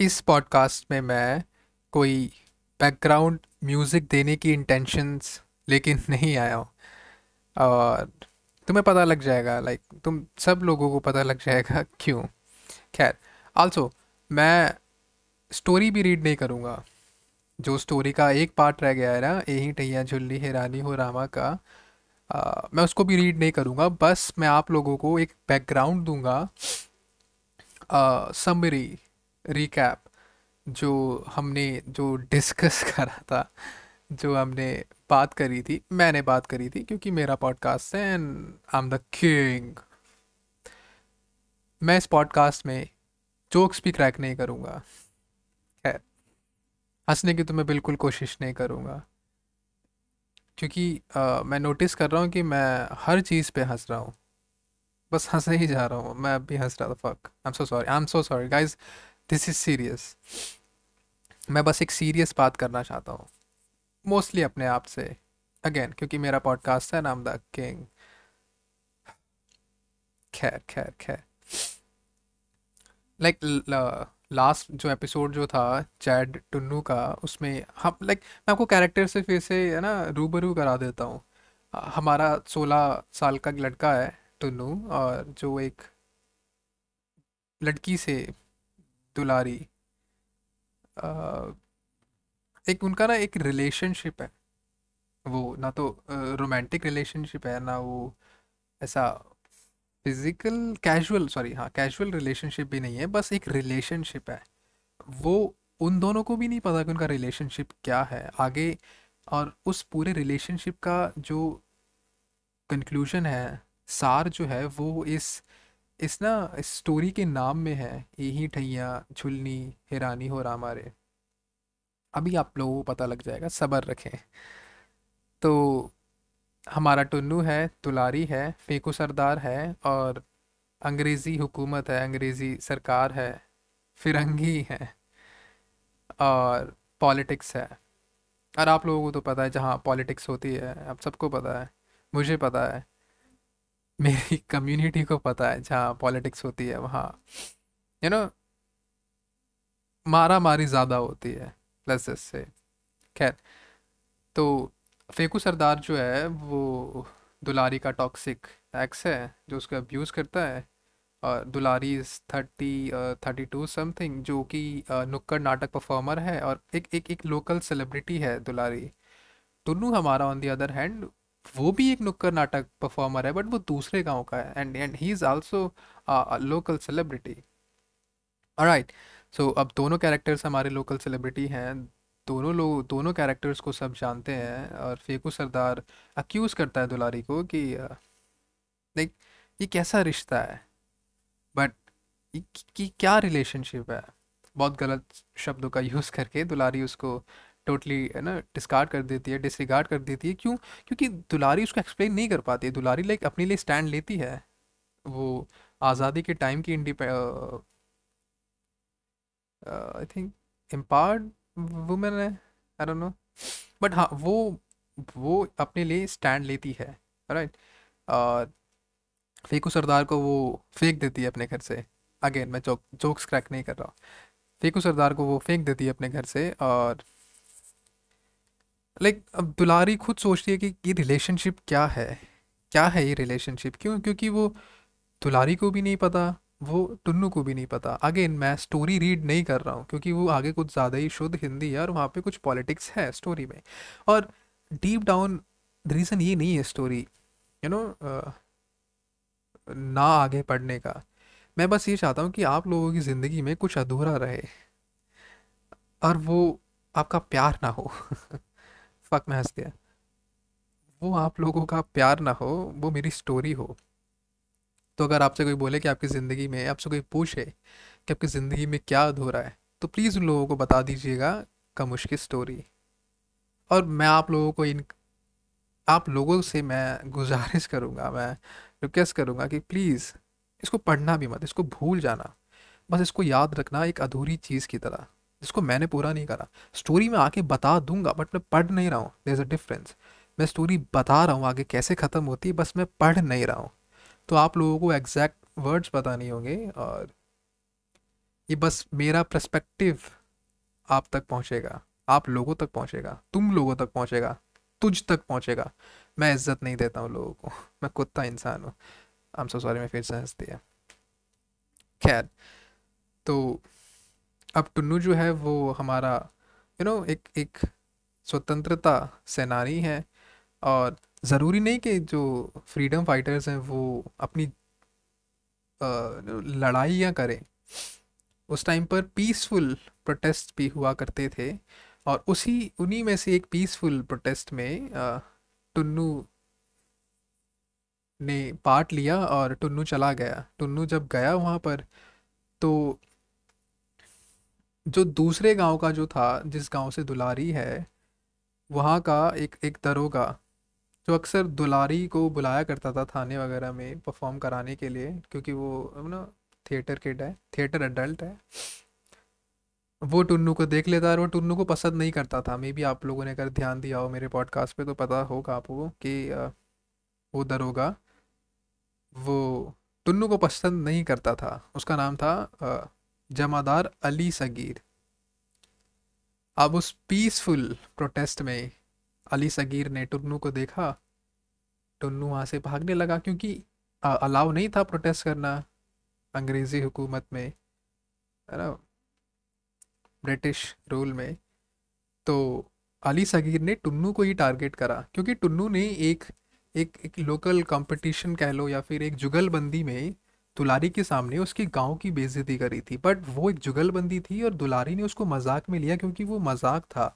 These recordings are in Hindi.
इस पॉडकास्ट में मैं कोई बैकग्राउंड म्यूज़िक देने की इंटेंशंस लेकिन नहीं आया हूँ। और तुम्हें पता लग जाएगा लाइक तुम सब लोगों को पता लग जाएगा क्यों? खैर आल्सो मैं स्टोरी भी रीड नहीं करूँगा। जो स्टोरी का एक पार्ट रह गया है ना यही टैया झुल्ली है रानी हो रामा का आ, मैं उसको भी रीड नहीं करूँगा। बस मैं आप लोगों को एक बैकग्राउंड दूँगा। समरी रिकैप जो हमने जो डिस्कस करा था जो हमने बात करी थी मैंने बात करी थी क्योंकि मेरा पॉडकास्ट है and I am the king मैं इस पॉडकास्ट में जोक्स भी क्रैक नहीं करूँगा। खैर हंसने की तो मैं बिल्कुल कोशिश नहीं करूँगा। क्योंकि अ, मैं नोटिस कर रहा हूँ कि मैं हर चीज़ पे हंस रहा हूँ। बस हंसे ही जा रहा हूँ। मैं अब भी हंस रहा था fuck I am so sorry I am so sorry guys this is serious मैं बस एक सीरियस बात करना चाहता हूँ। मोस्टली अपने आप से। अगेन क्योंकि मेरा पॉडकास्ट है नाम द किंग खैर खैर खैर। लाइक लास्ट जो एपिसोड जो था चैड टुन्नू का, उसमें हम लाइक मैं आपको कैरेक्टर से फिर से, है ना, रूबरू करा देता हूँ। हमारा सोलह साल का लड़का है, टुन्नू, और जो एक लड़की से दुलारी एक उनका ना एक रिलेशनशिप है। वो ना तो रोमांटिक रिलेशनशिप है, ना वो ऐसा फ़िज़िकल कैजुअल सॉरी हाँ कैजुअल रिलेशनशिप भी नहीं है, बस एक रिलेशनशिप है। वो उन दोनों को भी नहीं पता कि उनका रिलेशनशिप क्या है। आगे और उस पूरे रिलेशनशिप का जो कंक्लूजन है, सार जो है, वो इस इस ना, इस स्टोरी के नाम में है यही ठैया झुलनी हिरानी हो रामा रे अभी आप लोगों को पता लग जाएगा, सब्र रखें। तो हमारा टुन्नू है तुलारी है, फेकू सरदार है और अंग्रेज़ी हुकूमत है, अंग्रेज़ी सरकार है, फिरंगी है और पॉलिटिक्स है। और आप लोगों को तो पता है, जहाँ पॉलिटिक्स होती है, आप सबको पता है, मुझे पता है। मेरी कम्युनिटी को पता है जहाँ पॉलिटिक्स होती है, वहाँ। यू नो मारा मारी ज़्यादा होती है प्लस से खैर तो फेकू सरदार जो है, वो दुलारी का टॉक्सिक एक्स है, जो उसका अब्यूज़ करता है, और Dulari is thirty thirty two something जो कि नुक्कड़ नाटक परफॉर्मर है, और एक एक एक लोकल सेलिब्रिटी है दुलारी। टुन्नू हमारा ऑन द अदर हैंड वो भी एक नुक्कड़ नाटक परफॉर्मर है बट वो दूसरे गाँव का है and and he is also local celebrity alright so अब दोनों कैरेक्टर्स हमारे लोकल सेलिब्रिटी हैं, दोनों लोग दोनों कैरेक्टर्स को सब जानते हैं, और फेकू सरदार अक्यूज़ करता है दुलारी को कि लाइक ये कैसा रिश्ता है? बट कि क्या रिलेशनशिप है? बहुत गलत शब्दों का यूज़ करके दुलारी उसको टोटली है ना डिस्कार्ड कर देती है डिसरिगार्ड कर देती है। क्यों? क्योंकि दुलारी उसको एक्सप्लेन नहीं कर पाती है। दुलारी लाइक अपने लिए स्टैंड लेती है। वो आज़ादी के टाइम की इंडिपे आई थिंक एम्पावर्ड वुमेन है। आई डोंट नो बट हाँ वो वो अपने लिए स्टैंड लेती है। राइट और फेकू सरदार को वो फेंक देती है अपने घर से। अगेन मैं जोक जोक्स क्रैक नहीं कर रहा फेकू सरदार को वो फेंक देती है अपने घर से और लाइक अब दुलारी खुद सोचती है कि ये रिलेशनशिप क्या है? क्या है ये रिलेशनशिप क्यों? क्योंकि वो दुलारी को भी नहीं पता, वो टुन्नू को भी नहीं पता। अगेन मैं स्टोरी रीड नहीं कर रहा हूँ, क्योंकि वो आगे कुछ ज़्यादा ही शुद्ध हिंदी है और वहाँ पे कुछ पॉलिटिक्स है स्टोरी में। और डीप डाउन रीज़न ये नहीं है स्टोरी यू नो ना आगे पढ़ने का। मैं बस ये चाहता हूँ कि आप लोगों की ज़िंदगी में कुछ अधूरा रहे, और वो आपका प्यार ना हो। फक मैं हंस गया वो आप लोगों का प्यार ना हो, वो मेरी स्टोरी हो। तो अगर आपसे कोई बोले कि आपकी ज़िंदगी में, आपसे कोई पूछे कि आपकी ज़िंदगी में क्या अधूरा है तो प्लीज़ उन लोगों को बता दीजिएगा कमुश की स्टोरी और मैं आप लोगों को इन, आप लोगों से मैं गुजारिश करूँगा, मैं रिक्वेस्ट करूँगा कि प्लीज़ इसको पढ़ना भी मत, इसको भूल जाना। बस इसको याद रखना एक अधूरी चीज़ की तरह। जिसको मैंने पूरा नहीं करा। स्टोरी में आके बता दूँगा, बट मैं पढ़ नहीं रहा हूँ। देर इज़ अ डिफरेंस मैं स्टोरी बता रहा हूँ आगे कैसे ख़त्म होती है, बस मैं पढ़ नहीं रहा हूँ। तो आप लोगों को एग्जैक्ट वर्ड्स पता नहीं होंगे और ये बस मेरा पर्सपेक्टिव आप तक पहुंचेगा। आप लोगों तक पहुंचेगा। तुम लोगों तक पहुंचेगा। तुझ तक पहुंचेगा। मैं इज़्ज़त नहीं देता हूँ लोगों को। मैं कुत्ता इंसान हूँ। आई एम सो सॉरी मैं फिर से हंस दिया खैर तो अब टुन्नू जो है वो हमारा यू you नो know, एक एक स्वतंत्रता सेनानी है और ज़रूरी नहीं कि जो फ्रीडम फाइटर्स हैं वो अपनी लड़ाइयाँ करें। उस टाइम पर पीसफुल प्रोटेस्ट भी हुआ करते थे और उसी उन्हीं में से एक पीसफुल प्रोटेस्ट में टुन्नू ने पार्ट लिया और टुन्नू चला गया। टुन्नू जब गया वहाँ पर तो जो दूसरे गाँव का जो था, जिस गाँव से दुलारी है, वहाँ का एक एक दरोगा, जो अक्सर दुलारी को बुलाया करता था थाने वगैरह में परफॉर्म कराने के लिए, क्योंकि वो ना थिएटर किड है थिएटर अडल्ट है, वो टुन्नू को देख लेता और वो टुन्नू को पसंद नहीं करता था। मे बी आप लोगों ने अगर ध्यान दिया हो मेरे पॉडकास्ट पे तो पता होगा आपको कि वो दरोगा, वो टुन्नू को पसंद नहीं करता था। उसका नाम था जमादार अली सगीर। अब उस पीसफुल प्रोटेस्ट में अली सगीर ने टुन्नू को देखा। टुन्नू वहाँ से भागने लगा क्योंकि अलाउ नहीं था प्रोटेस्ट करना अंग्रेज़ी हुकूमत में, है ना? ब्रिटिश रूल में। तो अली सगीर ने टुन्नू को ही टारगेट करा क्योंकि टुन्नू ने एक एक एक लोकल कंपटीशन कह लो या फिर एक जुगलबंदी में दुलारी के सामने उसके गाँव की बेइज्जती करी थी बट वो एक जुगलबंदी थी और दुलारी ने उसको मज़ाक में लिया क्योंकि वो मज़ाक था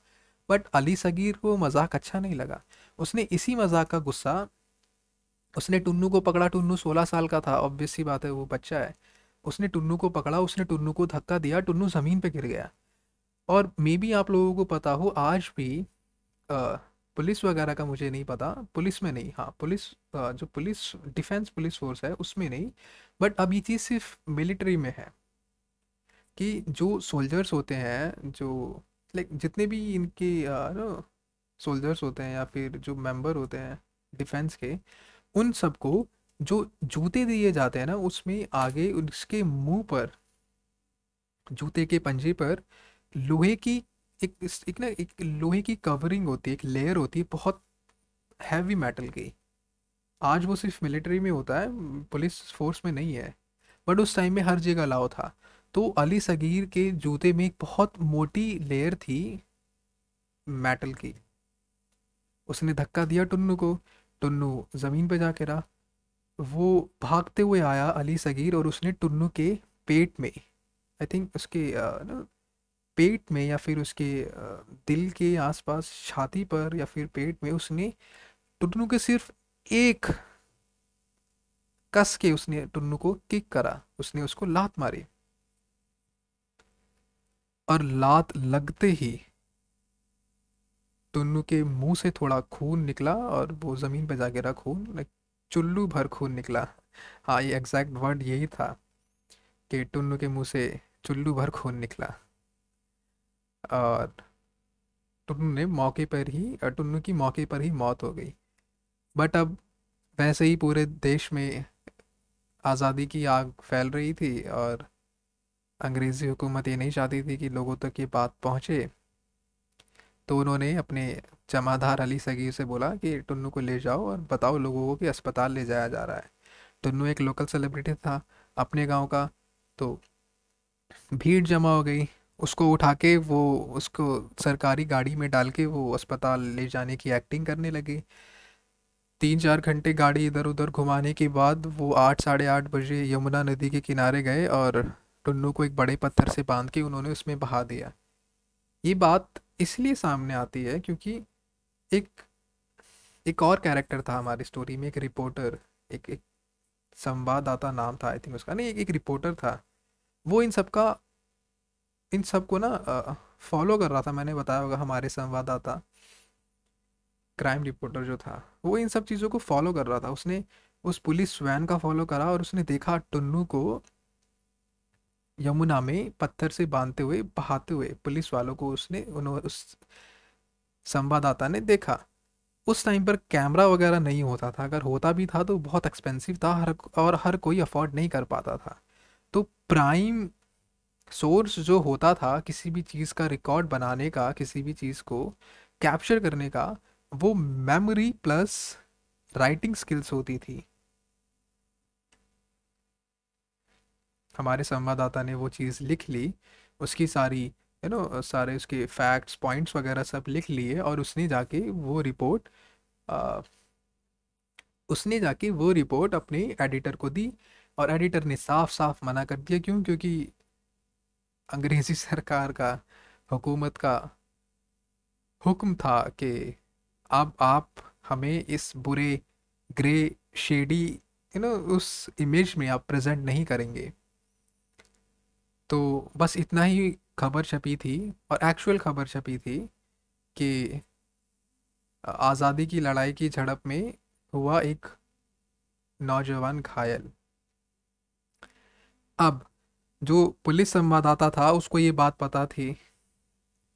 बट अली सगीर को मज़ाक अच्छा नहीं लगा। उसने इसी मज़ाक का गुस्सा उसने टुन्नू को पकड़ा टुन्नू सोलह साल का था ऑब्वियस सी बात है वो बच्चा है। उसने टुन्नू को पकड़ा उसने टुन्नू को धक्का दिया टुन्नू ज़मीन पर गिर गया। और मे बी आप लोगों को पता हो आज भी आ, पुलिस वगैरह का मुझे नहीं पता, पुलिस में नहीं हाँ पुलिस जो पुलिस, डिफेंस पुलिस फोर्स है, उसमें नहीं, बट अब ये चीज़ सिर्फ़ मिलिट्री में है कि जो सोल्जर्स होते हैं, जो, लाइक जितने भी इनके सोल्जर्स होते हैं या फिर जो मेंबर होते हैं डिफेंस के, उन सबको जो जूते दिए जाते हैं ना, उसमें आगे उसके मुँह पर, जूते के पंजे पर लोहे की एक एक ना, एक लोहे की कवरिंग होती है, एक लेयर होती है, बहुत हैवी मेटल की। आज वो सिर्फ़ मिलिट्री में होता है पुलिस फोर्स में नहीं है बट उस टाइम में हर जगह अलाउ था। तो अली सगीर के जूते में एक बहुत मोटी लेयर थी मेटल की। उसने धक्का दिया टुन्नू को। टुन्नू ज़मीन पे जा रहा। वो भागते हुए आया अली सगीर और उसने टुन्नू के पेट में। आई थिंक उसके ना पेट में या फिर उसके दिल के आसपास छाती पर या फिर पेट में उसने टुन्नू के सिर्फ़ एक कस के उसने टुन्नू को किक करा, उसने उसको लात मारी। और लात लगते ही टुन्नू के मुँह से थोड़ा खून निकला और वो ज़मीन पर जा गिरा खून चुल्लू भर खून निकला। हाँ ये एग्जैक्ट वर्ड यही था कि टुन्नू के मुँह से चुल्लू भर खून निकला। और टुन्नू ने मौके पर ही टुन्नू की मौके पर ही मौत हो गई। बट अब वैसे ही पूरे देश में आज़ादी की आग फैल रही थी और अंग्रेज़ी हुकूमत ये नहीं चाहती थी कि लोगों तक ये बात पहुँचे। तो उन्होंने अपने जमादार अली सगीर से बोला कि टुन्नू को ले जाओ और बताओ लोगों को कि अस्पताल ले जाया जा रहा है। टुन्नू एक लोकल सेलिब्रिटी था अपने गाँव का तो भीड़ जमा हो गई। उसको उठा के वो उसको सरकारी गाड़ी में डाल के वो अस्पताल ले जाने की एक्टिंग करने लगे। तीन चार घंटे गाड़ी इधर उधर घुमाने के बाद वो आठ, साढ़े आठ बजे यमुना नदी के किनारे गए और टुन्नू को एक बड़े पत्थर से बाँध के उन्होंने उसमें बहा दिया। ये बात इसलिए सामने आती है क्योंकि एक एक और कैरेक्टर था हमारी स्टोरी में, एक रिपोर्टर एक एक संवाददाता नाम था आई थिंक उसका। नहीं, एक एक रिपोर्टर था। वो इन सब का इन सबको ना फॉलो कर रहा था, मैंने बताया होगा हमारे संवाददाता क्राइम रिपोर्टर जो था, वो इन सब चीज़ों को फॉलो कर रहा था। उसने उस पुलिस वैन का फॉलो करा और उसने देखा टुन्नू को यमुना में पत्थर से बांधते हुए, बहाते हुए पुलिस वालों को उसने उन्होंने उस संवाददाता ने देखा। उस टाइम पर कैमरा वगैरह नहीं होता था। अगर होता भी था तो बहुत एक्सपेंसिव था, हर, और हर कोई अफोर्ड नहीं कर पाता था। तो प्राइम सोर्स जो होता था किसी भी चीज़ का रिकॉर्ड बनाने का किसी भी चीज़ को कैप्चर करने का वो मेमोरी प्लस राइटिंग स्किल्स होती थी। हमारे संवाददाता ने वो चीज़ लिख ली उसकी सारी यू नो सारे उसके फैक्ट्स पॉइंट्स वगैरह सब लिख लिए और उसने जाके वो रिपोर्ट आ, उसने जाके वो रिपोर्ट अपने एडिटर को दी और एडिटर ने साफ़ साफ़ मना कर दिया। क्यों? क्योंकि अंग्रेज़ी सरकार का, हुकूमत का हुक्म था कि अब आप हमें इस बुरे, ग्रे, शेडी यू नो उस इमेज में आप प्रेजेंट नहीं करेंगे। तो बस इतना ही खबर छपी थी और एक्चुअल खबर छपी थी कि आज़ादी की लड़ाई की झड़प में हुआ एक नौजवान घायल। अब जो पुलिस संवाददाता था, उसको ये बात पता थी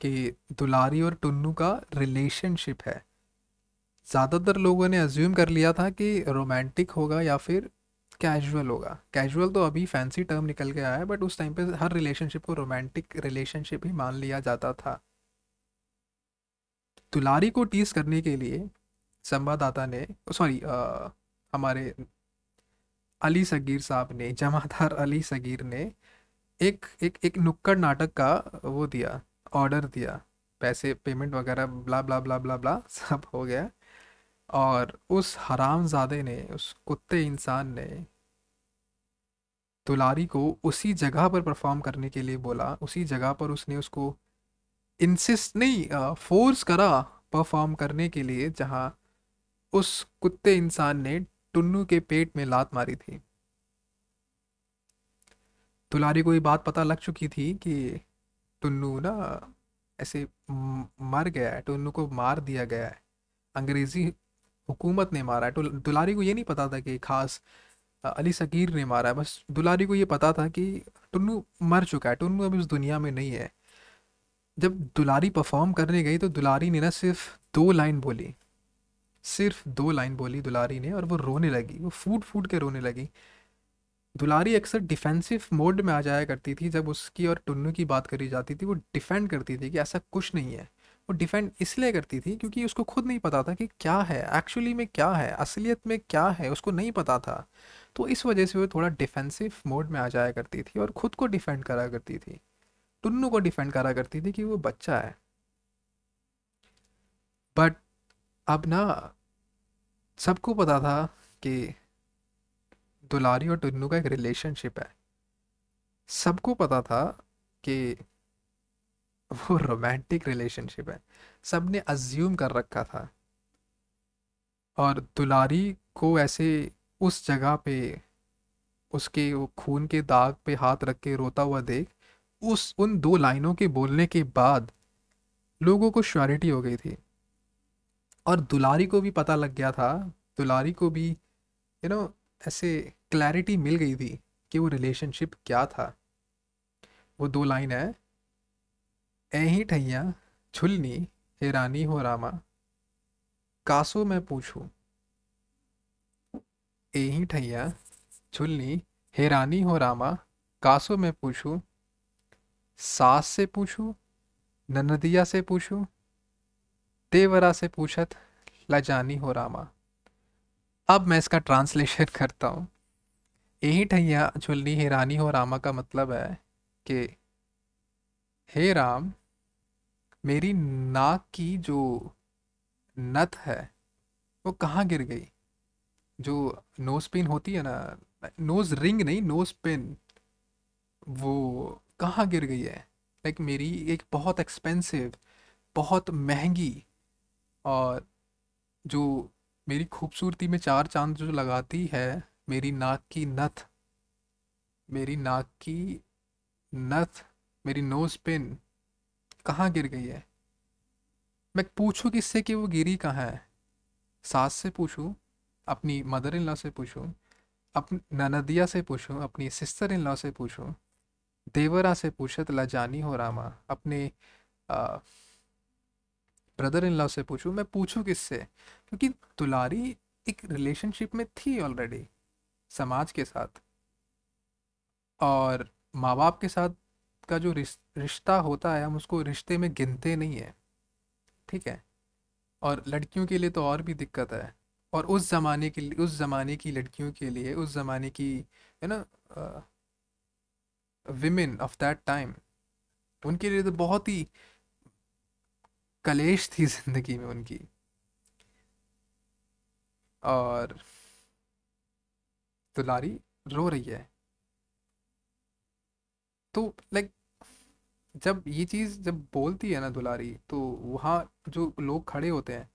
कि दुलारी और टुन्नू का रिलेशनशिप है। ज़्यादातर लोगों ने अज्यूम कर लिया था कि रोमांटिक होगा या फिर कैजुअल होगा। कैजुअल तो अभी फैंसी टर्म निकल के आया है बट उस टाइम पे हर रिलेशनशिप को रोमांटिक रिलेशनशिप ही मान लिया जाता था। दुलारी को टीस करने के लिए संवाददाता ने सॉरी हमारे अली सगीर साहब ने, जमादार अली सगीर ने एक एक एक नुक्कड़ नाटक का वो दिया ऑर्डर दिया। पैसे पेमेंट वगैरह blah blah blah blah blah सब हो गया। और उस हरामजादे ने, उस कुत्ते इंसान ने तुलारी को उसी जगह पर परफॉर्म करने के लिए बोला। उसी जगह पर उसने उसको इंसिस्ट नहीं फोर्स करा परफॉर्म करने के लिए, जहाँ उस कुत्ते इंसान ने टुन्नू के पेट में लात मारी थी। दुलारी को ये बात पता लग चुकी थी कि टुन्नू ना ऐसे मर गया है, टुन्नू को मार दिया गया है। अंग्रेज़ी हुकूमत ने मारा है। दुलारी को ये नहीं पता था कि खास अली सकीर ने मारा है। बस दुलारी को ये पता था कि टुन्नू मर चुका है। टुन्नू अब इस दुनिया में नहीं है। जब दुलारी परफॉर्म करने गई तो दुलारी ने ना सिर्फ़ दो लाइन बोली। सिर्फ़ दो लाइन बोली दुलारी ने और वो रोने लगी। वो फूट फूट के रोने लगी। दुलारी अक्सर डिफेंसिव मोड में आ जाया करती थी, जब उसकी और टुन्नू की बात करी जाती थी, वो डिफेंड करती थी कि ऐसा कुछ नहीं है। वो डिफेंड इसलिए करती थी क्योंकि उसको खुद नहीं पता था कि क्या है एक्चुअली में क्या है, असलियत में क्या है, उसको नहीं पता था। तो इस वजह से वो थोड़ा डिफेंसिव मोड में आ जाया करती थी और ख़ुद को डिफेंड करा करती थी। टुन्नू को डिफेंड करा करती थी कि वो बच्चा है। बट अब ना सबको पता था कि दुलारी और टुन्नू का एक रिलेशनशिप है। सबको पता था कि वो रोमांटिक रिलेशनशिप है। सबने अज्यूम कर रखा था। और दुलारी को ऐसे उस जगह पे, उसके वो खून के दाग पे हाथ रख के रोता हुआ देख, उस, उन दो लाइनों के बोलने के बाद लोगों को श्योरिटी हो गई थी। और दुलारी को भी पता लग गया था। दुलारी को भी यू नो ऐसे क्लैरिटी मिल गई थी कि वो रिलेशनशिप क्या था। वो दो लाइन है। ऐही ठैया, छुलनी हैरानी हो रामा, कासो मैं पूछूँ। ऐही ठैया, छुलनी हैरानी हो रामा, कासो मैं पूछूँ। सास से पूछूँ, ननदिया से पूछूँ, देवरा से पूछत, लजानी हो रामा। अब मैं इसका ट्रांसलेशन करता हूँ। यही ठैया हे रानी हो, रामा का मतलब है कि, हे राम, मेरी नाक की जो नथ है, वो कहाँ गिर गई? जो नोज़ पिन होती है ना नोज़ रिंग नहीं नोज़ पिन वो कहाँ गिर गई है? लाइक मेरी एक बहुत एक्सपेंसिव बहुत महँगी और जो मेरी खूबसूरती में चार चाँद जो लगाती है मेरी नाक की नथ, मेरी नाक की नथ, मेरी नोज़ पिन कहाँ गिर गई है? मैं पूछूँ किससे कि वो गिरी कहाँ है? सास से पूछूँ? अपनी मदर इन लॉ से पूछूँ? अपनी ननदिया से पूछूँ? अपनी सिस्टर इन लॉ से पूछूँ? देवरा से पूछत, लजानी हो रामा। अपने ब्रदर इन लॉ से पूछूँ? मैं पूछूँ किससे? क्योंकि दुलारी एक रिलेशनशिप में थी ऑलरेडी समाज के साथ और माँ बाप के साथ का जो रिश्ता होता है, हम उसको रिश्ते में गिनते नहीं है। ठीक है? और लड़कियों के लिए तो और भी दिक्कत है। और उस ज़माने के उस ज़माने की लड़कियों के लिए, उस ज़माने की, है ना विमेन ऑफ़ दैट टाइम उनके लिए तो बहुत ही कलेश थी ज़िंदगी में उनकी। और दुलारी रो रही है। तो लाइक जब ये चीज़ जब बोलती है ना दुलारी तो वहाँ जो लोग खड़े होते हैं,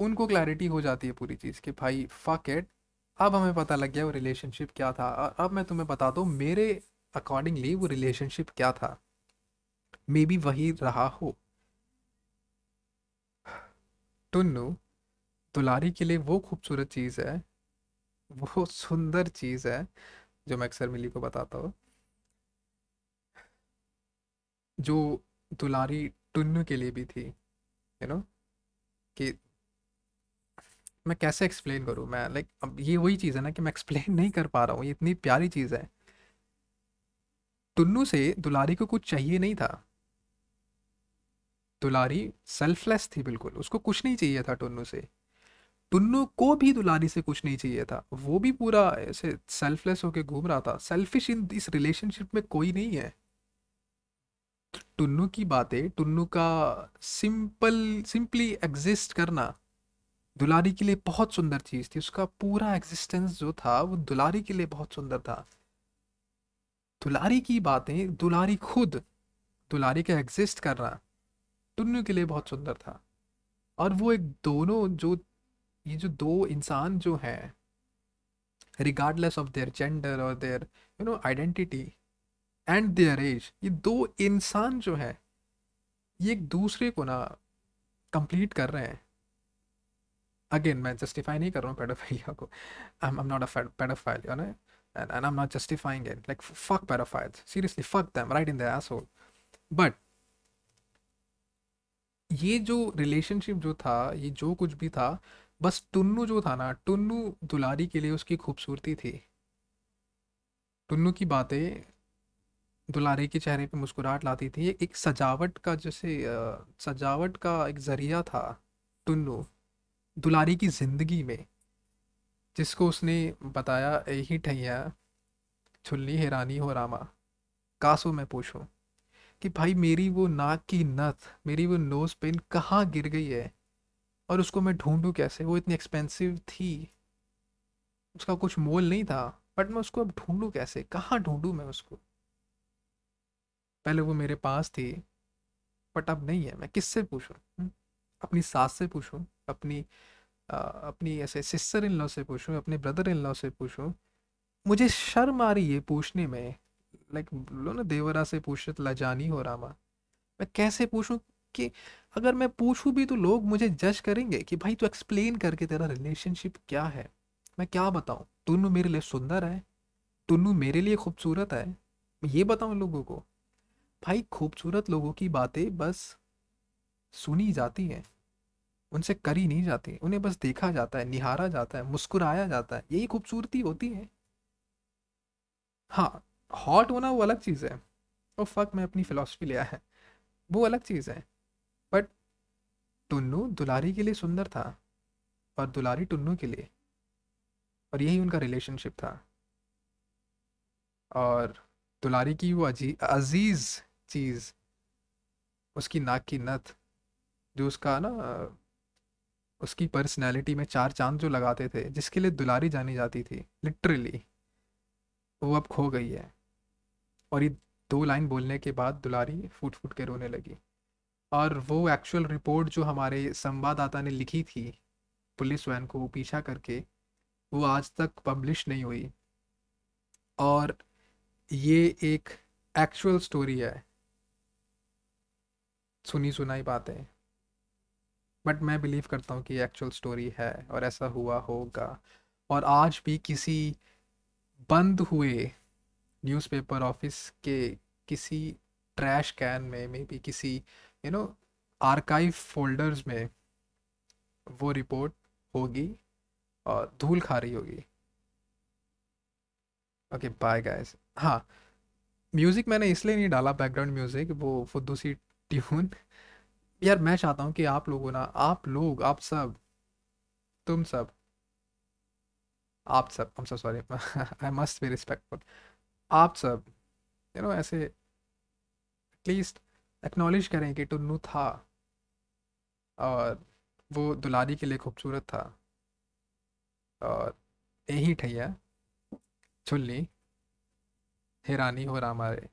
उनको क्लैरिटी हो जाती है पूरी चीज़ कि भाई फक इट अब हमें पता लग गया वो रिलेशनशिप क्या था। अब मैं तुम्हें बता हूँ मेरे अकॉर्डिंगली वो रिलेशनशिप क्या था। मे बी वही रहा हो। टुन्नू, दुलारी के लिए वो खूबसूरत चीज़ है वो सुंदर चीज़ है, जो मैं अक्सर मिली को बताता हूँ। जो दुलारी टुन्नू के लिए भी थी यू नो कि मैं कैसे एक्सप्लेन करूँ? मैं लाइक अब ये वही चीज़ है ना कि मैं एक्सप्लेन नहीं कर पा रहा हूँ, ये इतनी प्यारी चीज़ है। टुन्नू से दुलारी को कुछ चाहिए नहीं था। दुलारी सेल्फलेस थी बिल्कुल, उसको कुछ नहीं चाहिए था टुन्नू से। टुन्नू को भी दुलारी से कुछ नहीं चाहिए था। वो भी पूरा ऐसे सेल्फलेस होके घूम रहा था। सेल्फिश इन इस रिलेशनशिप में कोई नहीं है। टुन्नू की बातें टुन्नू का सिंपल सिंपली एग्जिस्ट करना दुलारी के लिए बहुत सुंदर चीज़ थी। उसका पूरा एग्जिस्टेंस जो था, वो दुलारी के लिए बहुत सुंदर था। दुलारी की बातें, दुलारी खुद दुलारी का एग्जिस्ट करना टुन्नू के लिए बहुत सुंदर था। और वो एक दोनों जो ये जो दो इंसान जो हैं रिगार्डलेस ऑफ़ देयर जेंडर और their you know identity and their age ये दो इंसान जो है ये एक दूसरे को ना कंप्लीट कर रहे हैं अगेन मैं जस्टिफाई नहीं कर रहा हूँ पेडोफाइलिया को I am not a paedophile you know and, and I'm not justifying it. Like, fuck pedophiles. Seriously, fuck them right in the asshole. But ये जो रिलेशनशिप जो था ये जो कुछ भी था बस टुन्नू जो था ना, टुन्नू दुलारी के लिए उसकी खूबसूरती थी। टुन्नू की बातें दुलारी के चेहरे पे मुस्कुराहट लाती थी। एक सजावट का जैसे सजावट का एक ज़रिया था टुन्नू दुलारी की ज़िंदगी में, जिसको उसने बताया यही ठैया, छुल्ली हैरानी हो रामा, कासो मैं पूछूँ? कि भाई मेरी वो नाक की नथ, मेरी वो नोज़ पेन कहाँ गिर गई है? और उसको मैं ढूंढूं कैसे? वो इतनी एक्सपेंसिव थी। उसका कुछ मोल नहीं था। बट मैं उसको अब ढूंढूं कैसे? कहाँ ढूंढूं मैं उसको? पहले वो मेरे पास थी। बट अब नहीं है। मैं किससे पूछूँ? हम्म? अपनी सास से पूछूँ? अपनी आ, अपनी ऐसे सिस्टर इन लॉ से पूछूँ? अपने ब्रदर इन लॉ से पूछूँ? मुझे शर्म आ रही है पूछने में। लाइक लो ना देवरा से पूछे लजानी हो रामा। मैं कैसे पूछूँ? कि अगर मैं पूछूँ भी तो लोग मुझे जज करेंगे कि भाई तू एक्सप्लेन करके तेरा रिलेशनशिप क्या है? मैं क्या बताऊँ? टुन्नू मेरे लिए सुंदर है? टुन्नू मेरे लिए खूबसूरत है? ये बताऊँ लोगों को, भाई खूबसूरत लोगों की बातें बस सुनी जाती हैं। उनसे करी नहीं जाती, उन्हें बस देखा जाता है, निहारा जाता है, मुस्कुराया जाता है, यही खूबसूरती होती है। हाँ हॉट होना वो अलग चीज़ है। और फक मैं अपनी फिलॉसफी लिया है वो अलग चीज़ है। बट टुन्नू दुलारी के लिए सुंदर था और दुलारी टुन्नू के लिए। और यही उनका रिलेशनशिप था। और दुलारी की वो अजी, अज़ीज़ चीज़, उसकी नाक की नथ, जो उसका ना, उसकी पर्सनैलिटी में चार चाँद जो लगाते थे, जिसके लिए दुलारी जानी जाती थी लिटरली वो अब खो गई है। और ये दो लाइन बोलने के बाद दुलारी फूट फूट के रोने लगी। और वो एक्चुअल रिपोर्ट जो हमारे संवाददाता ने लिखी थी, पुलिस वैन को पीछा करके, वो आज तक पब्लिश नहीं हुई। और ये एक एक्चुअल स्टोरी है। सुनी सुनाई बातें। बट मैं बिलीव करता हूँ कि एक्चुअल स्टोरी है और ऐसा हुआ होगा। और आज भी किसी बंद हुए न्यूज़पेपर ऑफ़िस के किसी ट्रैश कैन में मे बी किसी यू नो आर्काइव फोल्डर्स में वो रिपोर्ट होगी और धूल खा रही होगी। ओके बाय गाइस हाँ म्यूज़िक मैंने इसलिए नहीं डाला बैकग्राउंड म्यूज़िक वो फुद्दू सी ट्यून यार, मैं चाहता हूँ कि आप लोगों ना, आप लोग, आप सब, तुम सब, आप सब, I'm so sorry, I must be respectful आप सब यू नो ऐसे एटलीस्ट एक्नॉलेज करें कि टुन्नू था और वो दुलारी के लिए खूबसूरत था। और यही ठैया, छुल्ली, हैरानी हो रहा हमारे